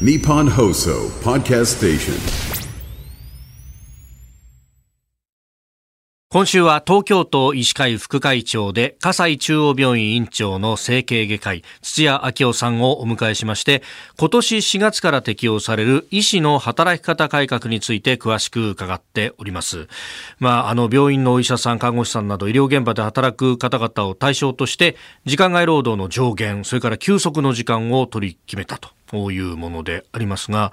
Nippon Hoso Podcast Station. 今週は東京都医師会副会長で葛西中央病院院長の整形外科医土屋明夫さんをお迎えしまして今年4月から適用される医師の働き方改革について詳しく伺っております、まあ、あの病院のお医者さん看護師さんなど医療現場で働く方々を対象として時間外労働の上限それから休息の時間を取り決めたというものでありますが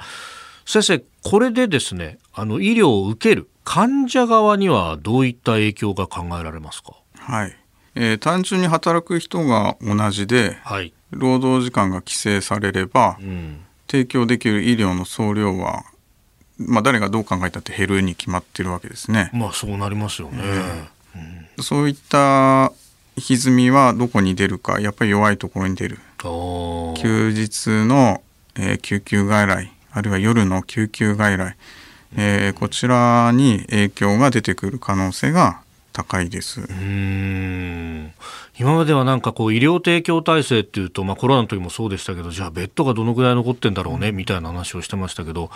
先生これでですねあの医療を受ける患者側にはどういった影響が考えられますか？はい、えー、単純に働く人が同じで、はい、労働時間が規制されれば、うん、提供できる医療の総量はまあ、誰がどう考えたって減るに決まってるわけですね。まあそうなりますよね。うん、そういった歪みはどこに出るかやっぱり弱いところに出る。休日の、えー、救急外来あるいは夜の救急外来えー、こちらに影響が出てくる可能性が高いです。うん。今まではなんかこう医療提供体制っていうと、まあ、コロナの時もそうでしたけどじゃあベッドがどのぐらい残ってんだろうねみたいな話をしてましたけど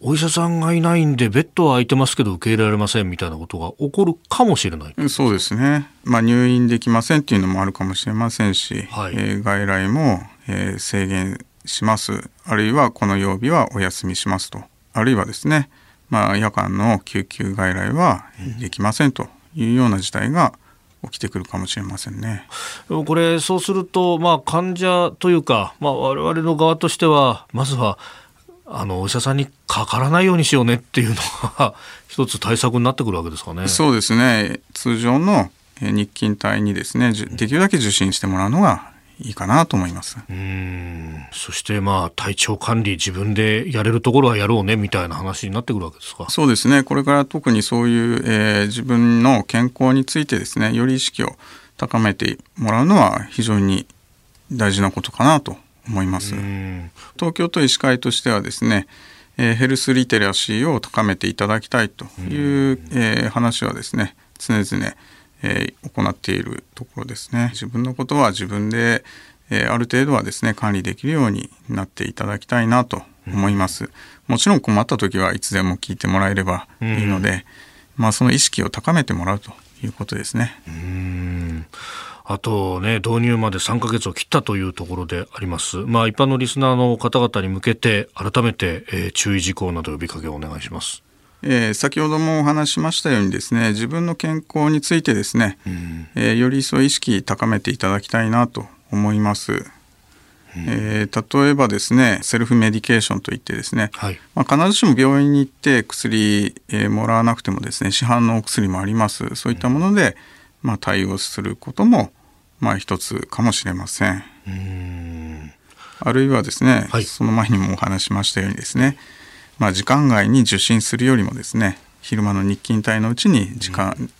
お医者さんがいないんでベッドは空いてますけど受け入れられませんみたいなことが起こるかもしれない。そうですね、まあ、入院できませんっていうのもあるかもしれませんし、はい、えー、外来も、えー、制限しますあるいはこの曜日はお休みしますとあるいはですねまあ、夜間の救急外来はできませんというような事態が起きてくるかもしれませんね。これそうすると、まあ、患者というか、まあ、我々の側としてはまずはあのお医者さんにかからないようにしようねっていうのが一つ対策になってくるわけですかね。そうですね通常の日勤帯にですねできるだけ受診してもらうのがいいかなと思います。うん。そしてまあ体調管理自分でやれるところはやろうねみたいな話になってくるわけですか？そうですね。これから特にそういう、えー、自分の健康についてですねより意識を高めてもらうのは非常に大事なことかなと思います。東京都医師会としてはですねえー、ヘルスリテラシーを高めていただきたいという、えー、話はですね常々えー、行っているところですね。自分のことは自分で、えー、ある程度はですね管理できるようになっていただきたいなと思います、うん、もちろん困った時はいつでも聞いてもらえればいいので、うん、まあその意識を高めてもらうということですね。うん。あとね、導入まで3ヶ月を切ったというところであります。まあ一般のリスナーの方々に向けて改めて、えー、注意事項など呼びかけをお願いします。えー、先ほどもお話ししましたようにですね自分の健康についてですね、うん、えー、より一層意識高めていただきたいなと思います。うん、えー、例えばですねセルフメディケーションといってですね、はい、まあ、必ずしも病院に行って薬、えー、もらわなくてもですね市販のお薬もあります。そういったもので、まあ、対応することも、まあ、一つかもしれません。ん。あるいはですね、はい、その前にもお話しましたようにですねまあ、時間外に受診するよりもですね昼間の日勤帯のうちに時間、うん、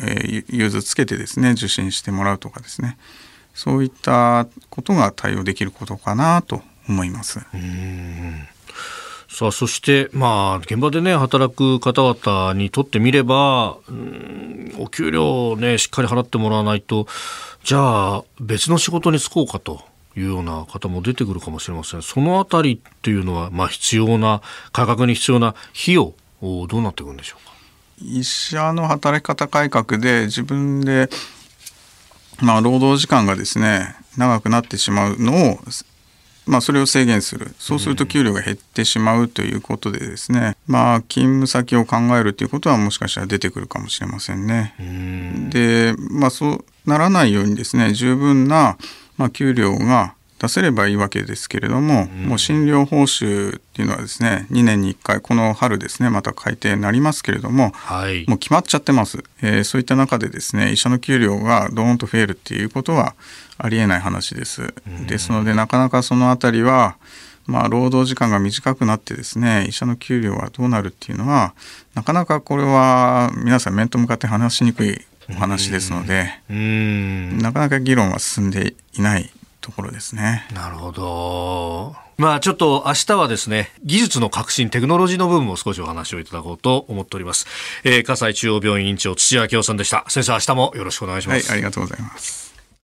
えー、融通つけてですね受診してもらうとかですね。そういったことが対応できることかなと思います。さあそして、まあ、現場で、ね、働く方々にとってみれば、うん、お給料を、ね、しっかり払ってもらわないとじゃあ別の仕事に就こうかというような方も出てくるかもしれません。そのあたりっていうのは、まあ、必要な、価格に必要な費用、どうなっていくんでしょうか？医者の働き方改革で自分で、まあ、労働時間がですね長くなってしまうのをまあ、それを制限するそうすると給料が減ってしまうということでですね、まあ、勤務先を考えるということはもしかしたら出てくるかもしれませんね。で、まあ、そうならないようにですね十分なまあ、給料が出せればいいわけですけれども、うん、もう診療報酬っていうのはですね2年に1回この春ですねまた改定になりますけれども、はい、もう決まっちゃってます、えー、そういった中でですね医者の給料がドーンと増えるっていうことはありえない話です、うん、ですのでなかなかその辺りはまあ、労働時間が短くなってですね医者の給料はどうなるっていうのはなかなかこれは皆さん面と向かって話しにくいお話ですのでなかなか議論は進んでいないところですね。なるほど。まあちょっと明日はですね、技術の革新、テクノロジーの部分も少しお話をいただこうと思っております。えー、葛西中央病院院長土屋明夫さんでした。先生、明日もよろしくお願いします。はい、ありがとうございます。